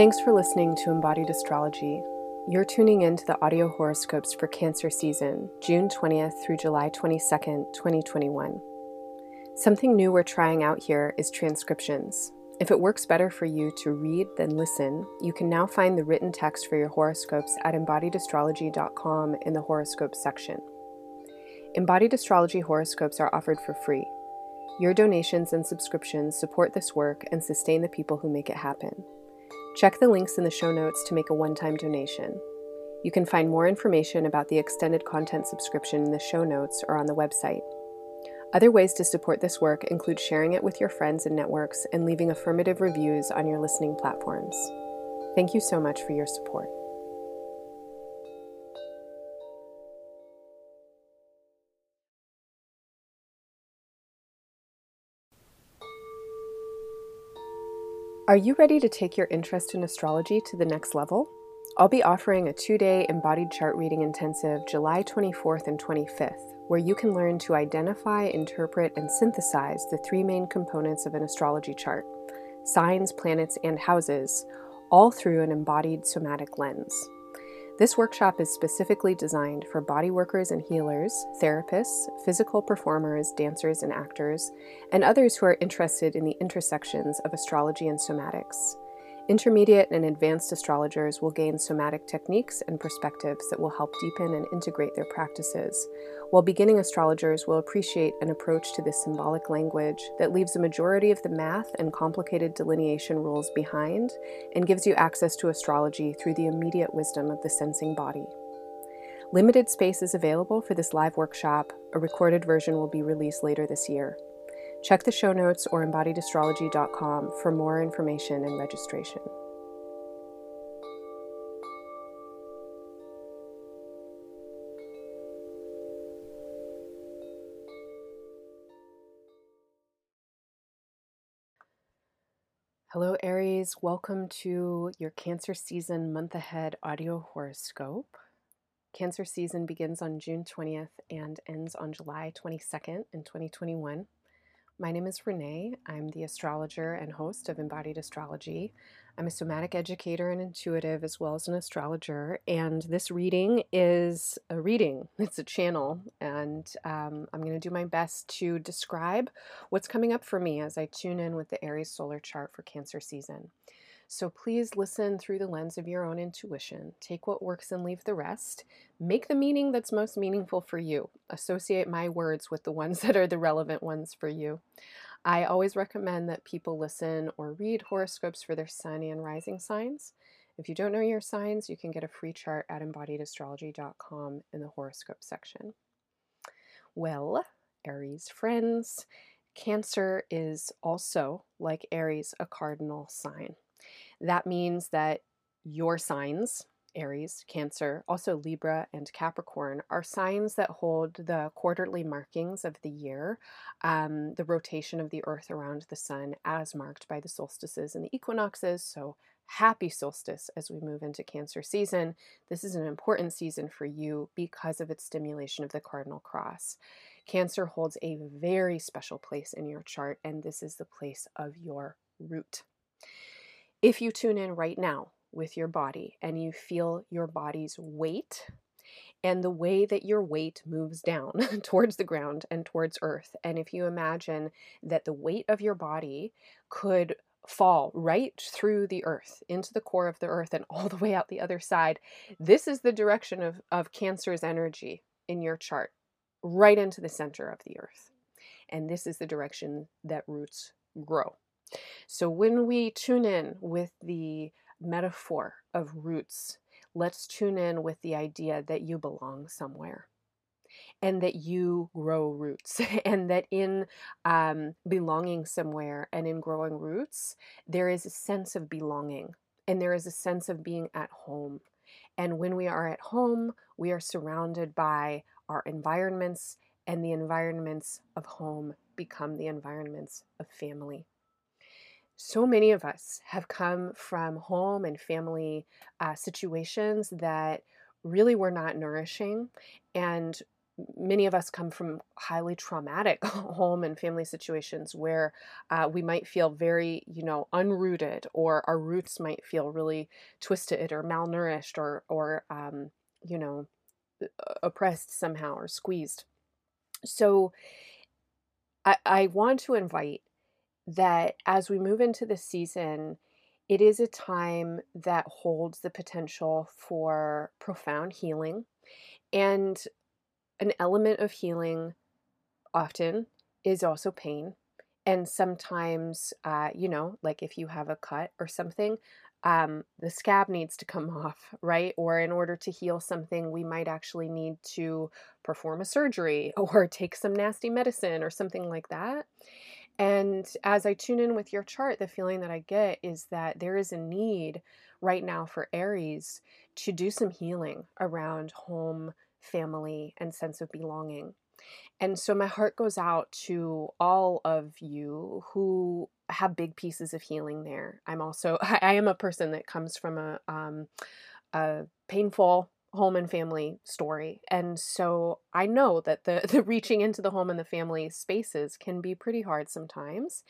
Thanks for listening to Embodied Astrology. You're tuning in to the audio horoscopes for Cancer season, June 20th through July 22nd, 2021. Something new we're trying out here is transcriptions. If it works better for you to read than listen, you can now find the written text for your horoscopes at embodiedastrology.com in the horoscopes section. Embodied Astrology horoscopes are offered for free. Your donations and subscriptions support this work and sustain the people who make it happen. Check the links in the show notes to make a one time donation. You can find more information about the extended content subscription in the show notes or on the website. Other ways to support this work include sharing it with your friends and networks and leaving affirmative reviews on your listening platforms. Thank you so much for your support. Are you ready to take your interest in astrology to the next level? I'll be offering a two day embodied chart reading intensive July 24th and 25th where you can learn to identify, interpret, and synthesize the three main components of an astrology chart signs, planets, and houses, all through an embodied somatic lens. This workshop is specifically designed for body workers and healers, therapists, physical performers, dancers, and actors, and others who are interested in the intersections of astrology and somatics. Intermediate and advanced astrologers will gain somatic techniques and perspectives that will help deepen and integrate their practices, while beginning astrologers will appreciate an approach to this symbolic language that leaves a majority of the math and complicated delineation rules behind and gives you access to astrology through the immediate wisdom of the sensing body. Limited space is available for this live workshop. A recorded version will be released later this year. Check the show notes or embodiedastrology.com for more information and registration. Hello, Aries. Welcome to your Cancer season month ahead audio horoscope. Cancer season begins on June 20th and ends on July 22nd in 2021. My name is Renee. I'm the astrologer and host of Embodied Astrology. I'm a somatic educator and intuitive, as well as an astrologer. And this reading is a reading, it's a channel. And um, I'm going to do my best to describe what's coming up for me as I tune in with the Aries solar chart for Cancer season. So please listen through the lens of your own intuition. Take what works and leave the rest. Make the meaning that's most meaningful for you. Associate my words with the ones that are the relevant ones for you. I always recommend that people listen or read horoscopes for their sun and rising signs. If you don't know your signs, you can get a free chart at embodiedastrology.com in the horoscope section. Well, Aries friends, Cancer is also, like Aries, a cardinal sign. That means that your signs, Aries, Cancer, also Libra, and Capricorn, are signs that hold the quarterly markings of the year, um, the rotation of the Earth around the Sun as marked by the solstices and the equinoxes. So, happy solstice as we move into Cancer season. This is an important season for you because of its stimulation of the cardinal cross. Cancer holds a very special place in your chart, and this is the place of your root. If you tune in right now with your body and you feel your body's weight and the way that your weight moves down towards the ground and towards earth, and if you imagine that the weight of your body could fall right through the earth into the core of the earth and all the way out the other side, this is the direction of, of Cancer's energy in your chart, right into the center of the earth. And this is the direction that roots grow. So when we tune in with the metaphor of roots, let's tune in with the idea that you belong somewhere and that you grow roots and that in um, belonging somewhere and in growing roots there is a sense of belonging and there is a sense of being at home. And when we are at home we are surrounded by our environments and the environments of home become the environments of family so many of us have come from home and family uh, situations that really were not nourishing and many of us come from highly traumatic home and family situations where uh, we might feel very, you know, unrooted, or our roots might feel really twisted or malnourished, or or um, you know, oppressed somehow or squeezed. So, I, I want to invite that as we move into the season, it is a time that holds the potential for profound healing and an element of healing often is also pain. And sometimes, uh, you know, like if you have a cut or something, um, the scab needs to come off, right? Or in order to heal something, we might actually need to perform a surgery or take some nasty medicine or something like that. And as I tune in with your chart, the feeling that I get is that there is a need right now for Aries to do some healing around home family, and sense of belonging. And so my heart goes out to all of you who have big pieces of healing there. I'm also I am a person that comes from a um, a painful home and family story. And so I know that the the reaching into the home and the family spaces can be pretty hard sometimes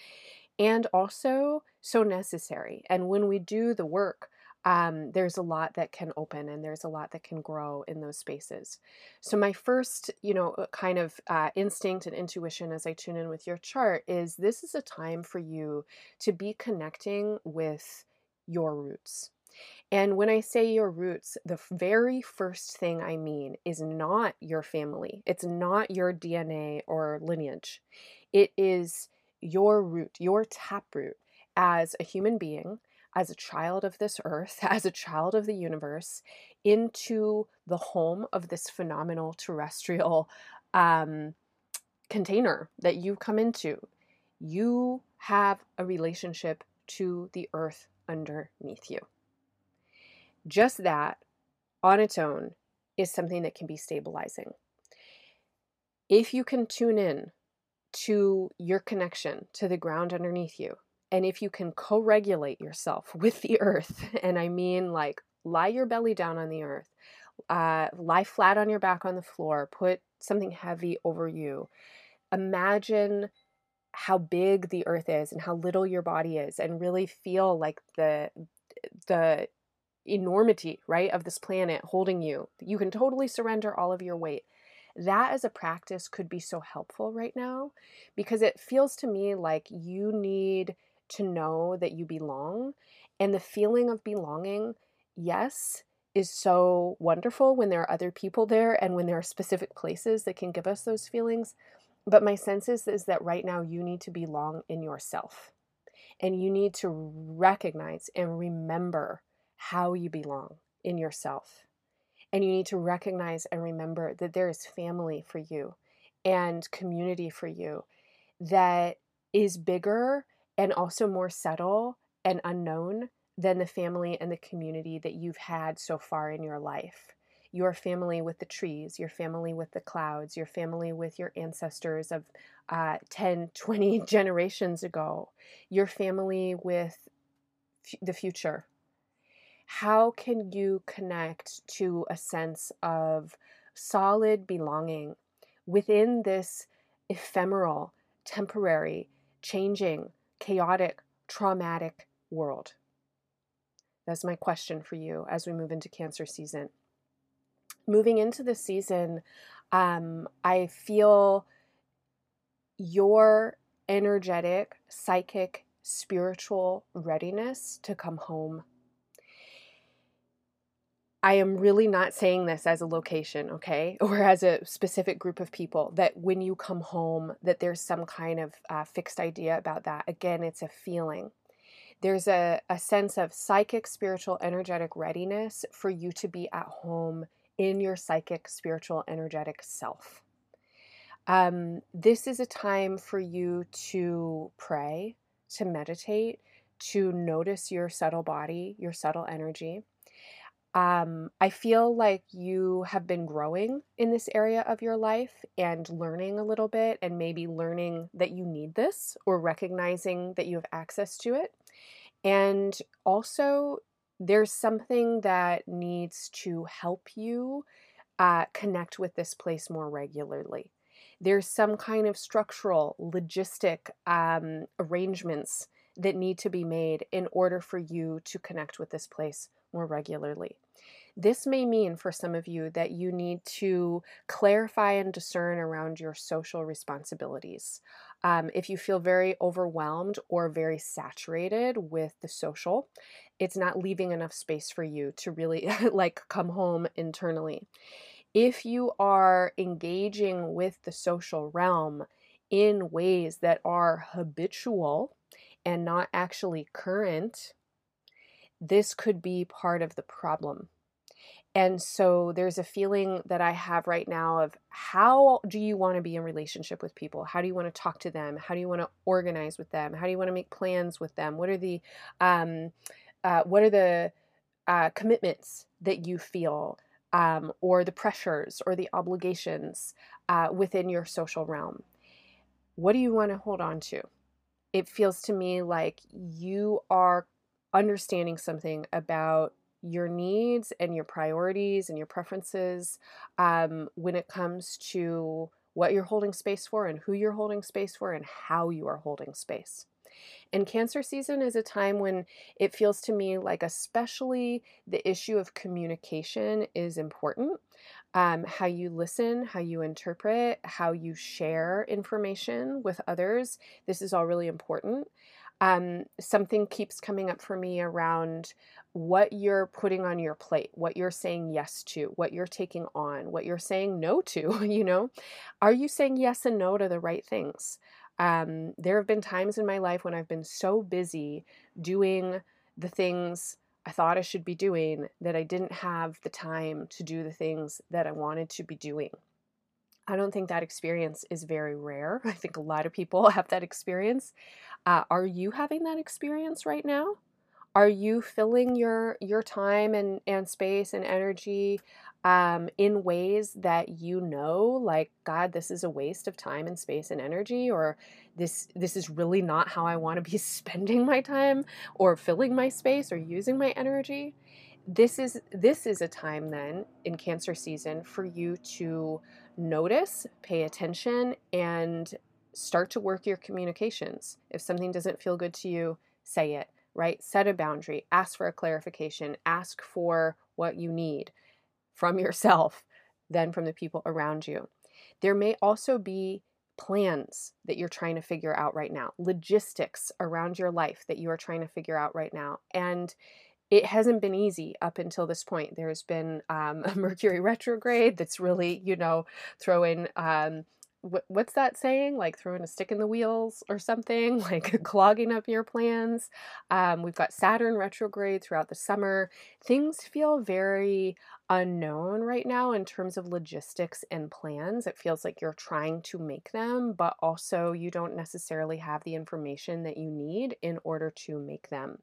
and also so necessary. And when we do the work um, there's a lot that can open and there's a lot that can grow in those spaces. So, my first, you know, uh, kind of uh, instinct and intuition as I tune in with your chart is this is a time for you to be connecting with your roots. And when I say your roots, the very first thing I mean is not your family, it's not your DNA or lineage. It is your root, your taproot as a human being as a child of this earth, as a child of the universe, into the home of this phenomenal terrestrial um, container that you come into. You have a relationship to the earth underneath you. Just that on its own is something that can be stabilizing. If you can tune in to your connection to the ground underneath you, and if you can co regulate yourself with the earth, and I mean like lie your belly down on the earth, uh, lie flat on your back on the floor, put something heavy over you, imagine how big the earth is and how little your body is and really feel like the the enormity right of this planet holding you you can totally surrender all of your weight that as a practice could be so helpful right now because it feels to me like you need to know that you belong. And the feeling of belonging, yes, is so wonderful when there are other people there and when there are specific places that can give us those feelings. But my sense is, is that right now you need to belong in yourself. And you need to recognize and remember how you belong in yourself. And you need to recognize and remember that there is family for you and community for you that is bigger and also more subtle and unknown than the family and the community that you've had so far in your life. Your family with the trees, your family with the clouds, your family with your ancestors of uh, 10, 20 generations ago, your family with f- the future. How can you connect to a sense of solid belonging within this ephemeral, temporary, changing, chaotic, traumatic world? That's my question for you as we move into Cancer season. Moving into the season, um, I feel your energetic, psychic, spiritual readiness to come home I am really not saying this as a location, okay, or as a specific group of people. That when you come home, that there's some kind of uh, fixed idea about that. Again, it's a feeling. There's a, a sense of psychic, spiritual, energetic readiness for you to be at home in your psychic, spiritual, energetic self. Um, this is a time for you to pray, to meditate, to notice your subtle body, your subtle energy um, I feel like you have been growing in this area of your life and learning a little bit, and maybe learning that you need this or recognizing that you have access to it. And also, there's something that needs to help you uh, connect with this place more regularly. There's some kind of structural, logistic um, arrangements that need to be made in order for you to connect with this place more regularly. This may mean for some of you that you need to clarify and discern around your social responsibilities. Um, if you feel very overwhelmed or very saturated with the social, it's not leaving enough space for you to really like come home internally. If you are engaging with the social realm in ways that are habitual and not actually current, this could be part of the problem. And so there's a feeling that I have right now of how do you want to be in relationship with people? How do you want to talk to them? How do you want to organize with them? How do you want to make plans with them? What are the um, uh, what are the uh, commitments that you feel, um, or the pressures or the obligations uh, within your social realm? What do you want to hold on to? It feels to me like you are understanding something about your needs and your priorities and your preferences um, when it comes to what you're holding space for and who you're holding space for and how you are holding space. And cancer season is a time when it feels to me like, especially the issue of communication is important. Um, how you listen, how you interpret, how you share information with others. This is all really important. Um, something keeps coming up for me around what you're putting on your plate, what you're saying yes to, what you're taking on, what you're saying no to, you know? Are you saying yes and no to the right things? Um, there have been times in my life when I've been so busy doing the things I thought I should be doing that I didn't have the time to do the things that I wanted to be doing. I don't think that experience is very rare. I think a lot of people have that experience. Uh, are you having that experience right now? Are you filling your your time and and space and energy um, in ways that you know, like God, this is a waste of time and space and energy, or this this is really not how I want to be spending my time, or filling my space, or using my energy? This is this is a time then in Cancer season for you to notice, pay attention, and start to work your communications. If something doesn't feel good to you, say it right? Set a boundary, ask for a clarification, ask for what you need from yourself, then from the people around you. There may also be plans that you're trying to figure out right now, logistics around your life that you are trying to figure out right now. And it hasn't been easy up until this point. There's been um, a Mercury retrograde that's really, you know, throwing um, what's that saying? Like throwing a stick in the wheels or something, like clogging up your plans. Um, we've got Saturn retrograde throughout the summer. Things feel very unknown right now in terms of logistics and plans. It feels like you're trying to make them, but also you don't necessarily have the information that you need in order to make them.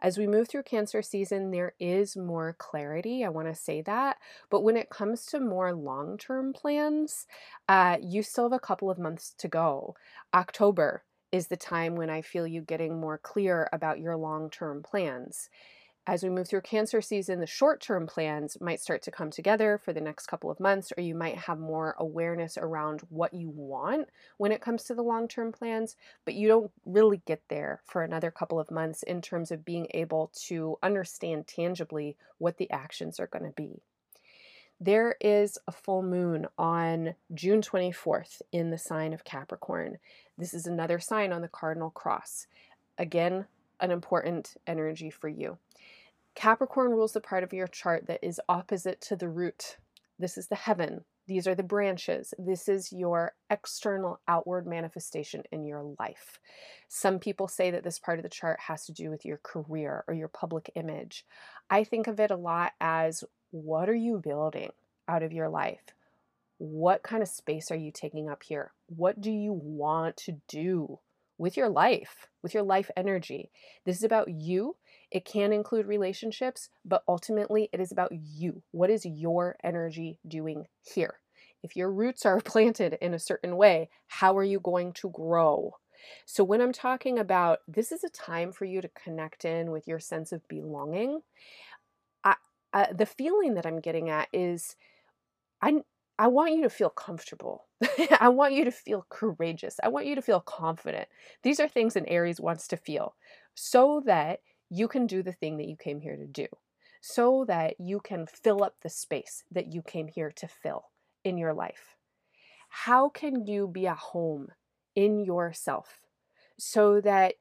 As we move through Cancer season, there is more clarity. I want to say that. But when it comes to more long term plans, uh, you still have a couple of months to go. October is the time when I feel you getting more clear about your long term plans as we move through cancer season, the short term plans might start to come together for the next couple of months, or you might have more awareness around what you want when it comes to the long term plans, but you don't really get there for another couple of months in terms of being able to understand tangibly what the actions are going to be. There is a full moon on June 24th in the sign of Capricorn. This is another sign on the cardinal cross. Again, an important energy for you. Capricorn rules the part of your chart that is opposite to the root. This is the heaven. These are the branches. This is your external outward manifestation in your life. Some people say that this part of the chart has to do with your career or your public image. I think of it a lot as what are you building out of your life? What kind of space are you taking up here? What do you want to do with your life, with your life energy? This is about you it can include relationships, but ultimately it is about you. What is your energy doing here? If your roots are planted in a certain way, how are you going to grow? So, when I'm talking about this is a time for you to connect in with your sense of belonging, I, I, the feeling that I'm getting at is I I want you to feel comfortable. I want you to feel courageous. I want you to feel confident. These are things an Aries wants to feel so that you can do the thing that you came here to do, so that you can fill up the space that you came here to fill in your life. How can you be at home in yourself so that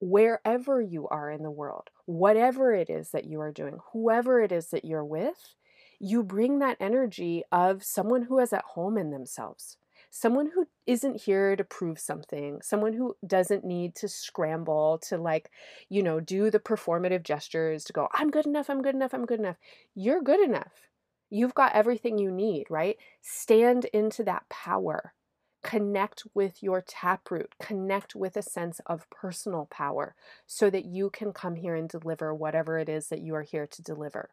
wherever you are in the world, whatever it is that you are doing, whoever it is that you're with, you bring that energy of someone who is at home in themselves, someone who isn't here to prove something, someone who doesn't need to scramble to, like, you know, do the performative gestures to go, I'm good enough, I'm good enough, I'm good enough. You're good enough. You've got everything you need, right? Stand into that power. Connect with your taproot, connect with a sense of personal power so that you can come here and deliver whatever it is that you are here to deliver.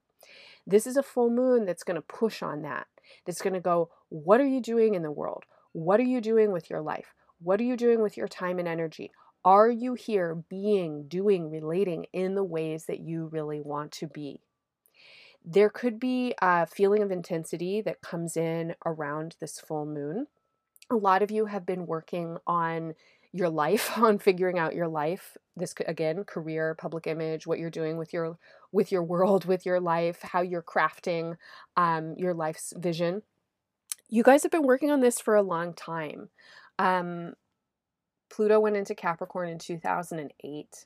This is a full moon that's going to push on that. That's going to go, what are you doing in the world? What are you doing with your life? What are you doing with your time and energy? Are you here being, doing, relating in the ways that you really want to be? There could be a feeling of intensity that comes in around this full moon. A lot of you have been working on your life on figuring out your life this again career public image what you're doing with your with your world with your life how you're crafting um, your life's vision. You guys have been working on this for a long time. Um, pluto went into capricorn in 2008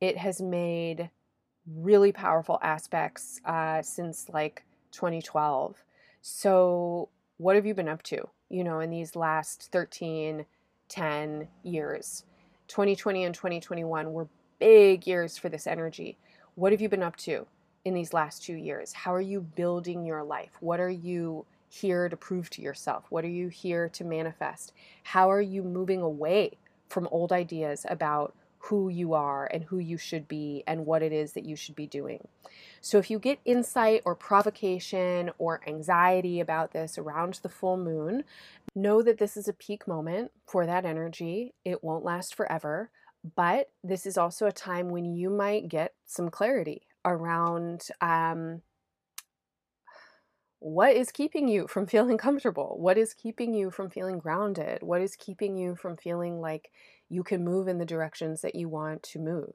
it has made really powerful aspects uh, since like 2012 so what have you been up to you know in these last 13 10 years. 2020 and 2021 were big years for this energy. What have you been up to in these last two years? How are you building your life? What are you here to prove to yourself? What are you here to manifest? How are you moving away from old ideas about who you are and who you should be and what it is that you should be doing? So, if you get insight or provocation or anxiety about this around the full moon, know that this is a peak moment for that energy. It won't last forever, but this is also a time when you might get some clarity around um, what is keeping you from feeling comfortable? What is keeping you from feeling grounded? What is keeping you from feeling like you can move in the directions that you want to move?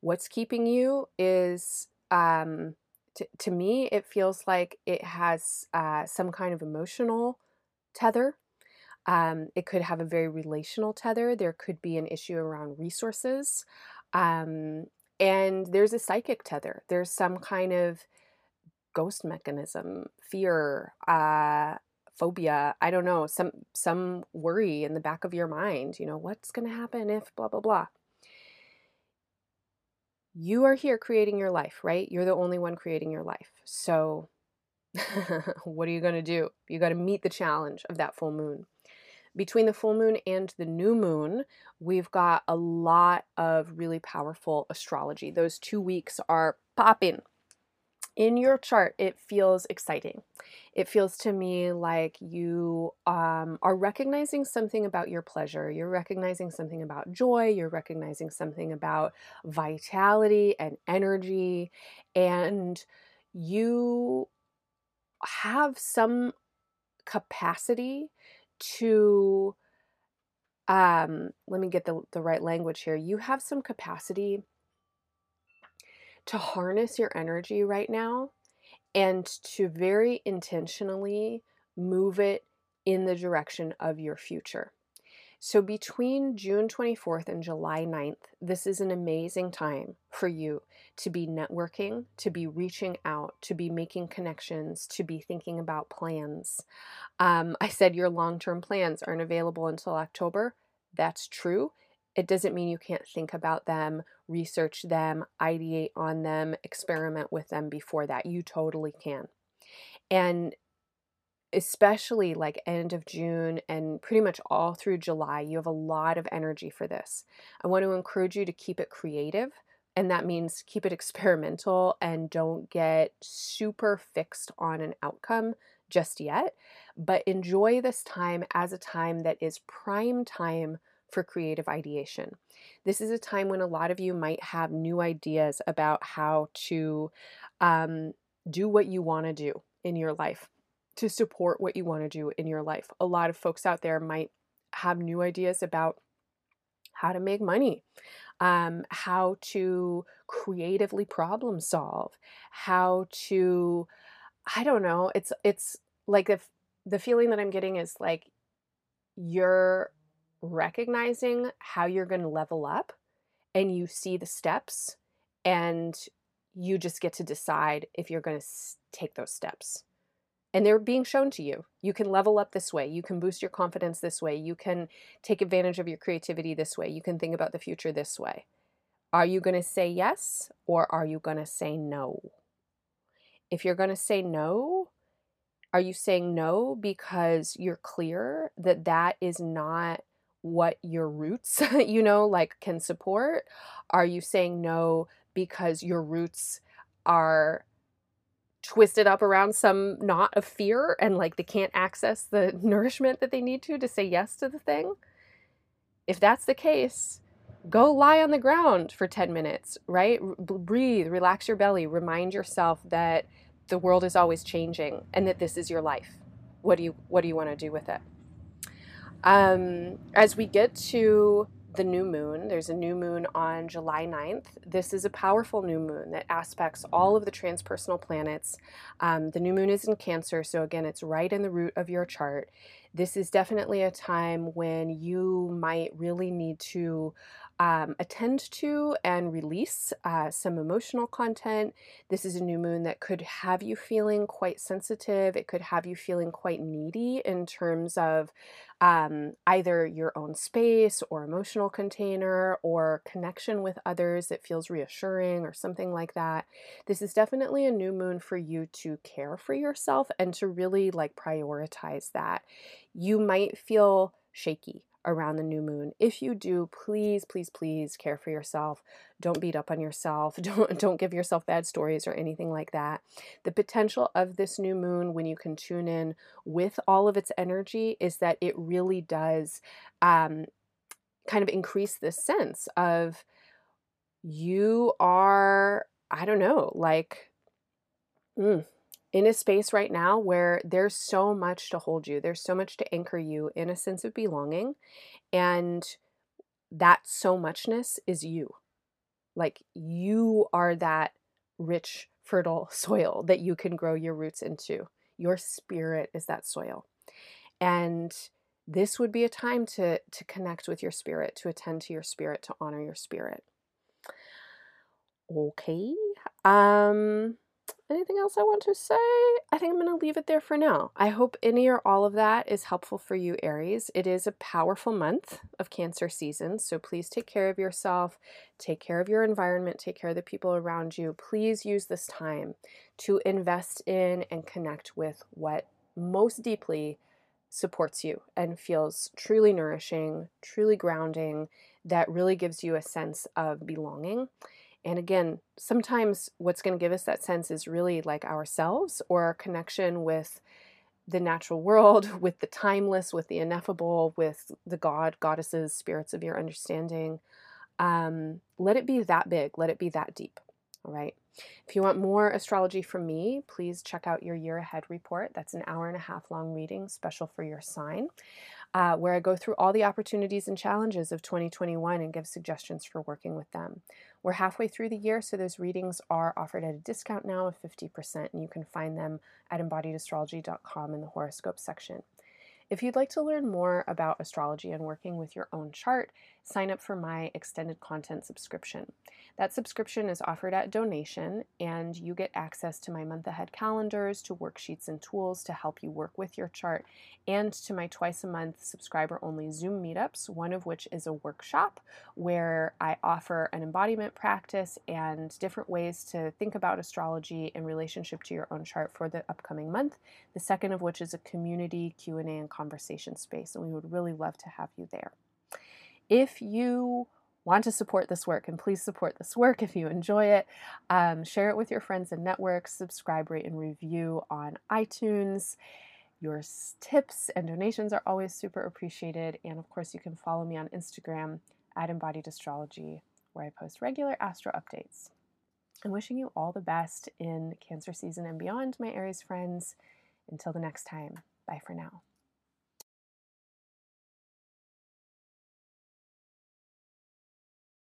What's keeping you is um, to, to me, it feels like it has uh, some kind of emotional tether. Um, it could have a very relational tether. There could be an issue around resources. Um, and there's a psychic tether. There's some kind of ghost mechanism, fear, uh, phobia. I don't know, some some worry in the back of your mind. You know, what's going to happen if blah blah blah you are here creating your life, right? You're the only one creating your life. So, what are you going to do? You got to meet the challenge of that full moon. Between the full moon and the new moon, we've got a lot of really powerful astrology. Those two weeks are popping in your chart, it feels exciting. It feels to me like you um, are recognizing something about your pleasure. You're recognizing something about joy. You're recognizing something about vitality and energy. And you have some capacity to, um, let me get the, the right language here. You have some capacity to harness your energy right now and to very intentionally move it in the direction of your future. So, between June 24th and July 9th, this is an amazing time for you to be networking, to be reaching out, to be making connections, to be thinking about plans. Um, I said your long term plans aren't available until October. That's true. It doesn't mean you can't think about them, research them, ideate on them, experiment with them before that. You totally can. And especially like end of June and pretty much all through July, you have a lot of energy for this. I want to encourage you to keep it creative. And that means keep it experimental and don't get super fixed on an outcome just yet. But enjoy this time as a time that is prime time for creative ideation. This is a time when a lot of you might have new ideas about how to um, do what you want to do in your life. to support what you want to do in your life. A lot of folks out there might have new ideas about how to make money, um, how to creatively problem solve, how to, I don't know. It's it's like if the feeling that I'm getting is like you're recognizing how you're going to level up and you see the steps and you just get to decide if you're going to take those steps and they're being shown to you. You can level up this way. You can boost your confidence this way. You can take advantage of your creativity this way. You can think about the future this way. Are you going to say yes or are you going to say no? If you're going to say no, are you saying no because you're clear that that is not what your roots, you know, like can support? Are you saying no because your roots are twisted up around some knot of fear and like they can't access the nourishment that they need to to say yes to the thing. If that's the case, go lie on the ground for 10 minutes, right? Breathe, relax your belly, remind yourself that the world is always changing and that this is your life. What do you what do you want to do with it? Um, as we get to the new moon. There's a new moon on July 9th. This is a powerful new moon that aspects all of the transpersonal planets. Um, the new moon is in Cancer, so again, it's right in the root of your chart. This is definitely a time when you might really need to um, attend to and release uh, some emotional content. This is a new moon that could have you feeling quite sensitive. It could have you feeling quite needy in terms of um, either your own space or emotional container or connection with others that feels reassuring or something like that. This is definitely a new moon for you to care for yourself and to really like prioritize that. You might feel shaky around the new moon. If you do, please, please, please care for yourself. Don't beat up on yourself. Don't don't give yourself bad stories or anything like that. The potential of this new moon when you can tune in with all of its energy is that it really does um, kind of increase this sense of you are, I don't know, like mm, in a space right now where there's so much to hold you, there's so much to anchor you in a sense of belonging. And that so muchness is you. Like you are that rich, fertile soil that you can grow your roots into. Your spirit is that soil. And this would be a time to, to connect with your spirit, to attend to your spirit, to honor your spirit. Okay. Um, anything else I want to say? I think I'm going to leave it there for now. I hope any or all of that is helpful for you, Aries. It is a powerful month of Cancer season, so please take care of yourself, take care of your environment, take care of the people around you. Please use this time to invest in and connect with what most deeply supports you and feels truly nourishing, truly grounding, that really gives you a sense of belonging and again, sometimes what's going to give us that sense is really like ourselves or our connection with the natural world, with the timeless, with the ineffable, with the God, goddesses, spirits of your understanding. Um, let it be that big, let it be that deep. All right. If you want more astrology from me, please check out your year ahead report. That's an hour and a half long reading, special for your sign uh, where I go through all the opportunities and challenges of 2021 and give suggestions for working with them. We're halfway through the year, so those readings are offered at a discount now of 50%, and you can find them at embodiedastrology.com in the horoscope section. If you'd like to learn more about astrology and working with your own chart, sign up for my extended content subscription. That subscription is offered at donation, and you get access to my month ahead calendars, to worksheets and tools to help you work with your chart, and to my twice a month subscriber only Zoom meetups, one of which is a workshop where I offer an embodiment practice and different ways to think about astrology in relationship to your own chart for the upcoming month. The second of which is a community Q&A and conversation space, and we would really love to have you there. If you want to support this work, and please support this work if you enjoy it. Um, share it with your friends and networks, subscribe, rate, and review on iTunes. Your tips and donations are always super appreciated. And of course, you can follow me on Instagram at Embodied Astrology, where I post regular astro updates. I'm wishing you all the best in Cancer season and beyond, my Aries friends. Until the next time, bye for now.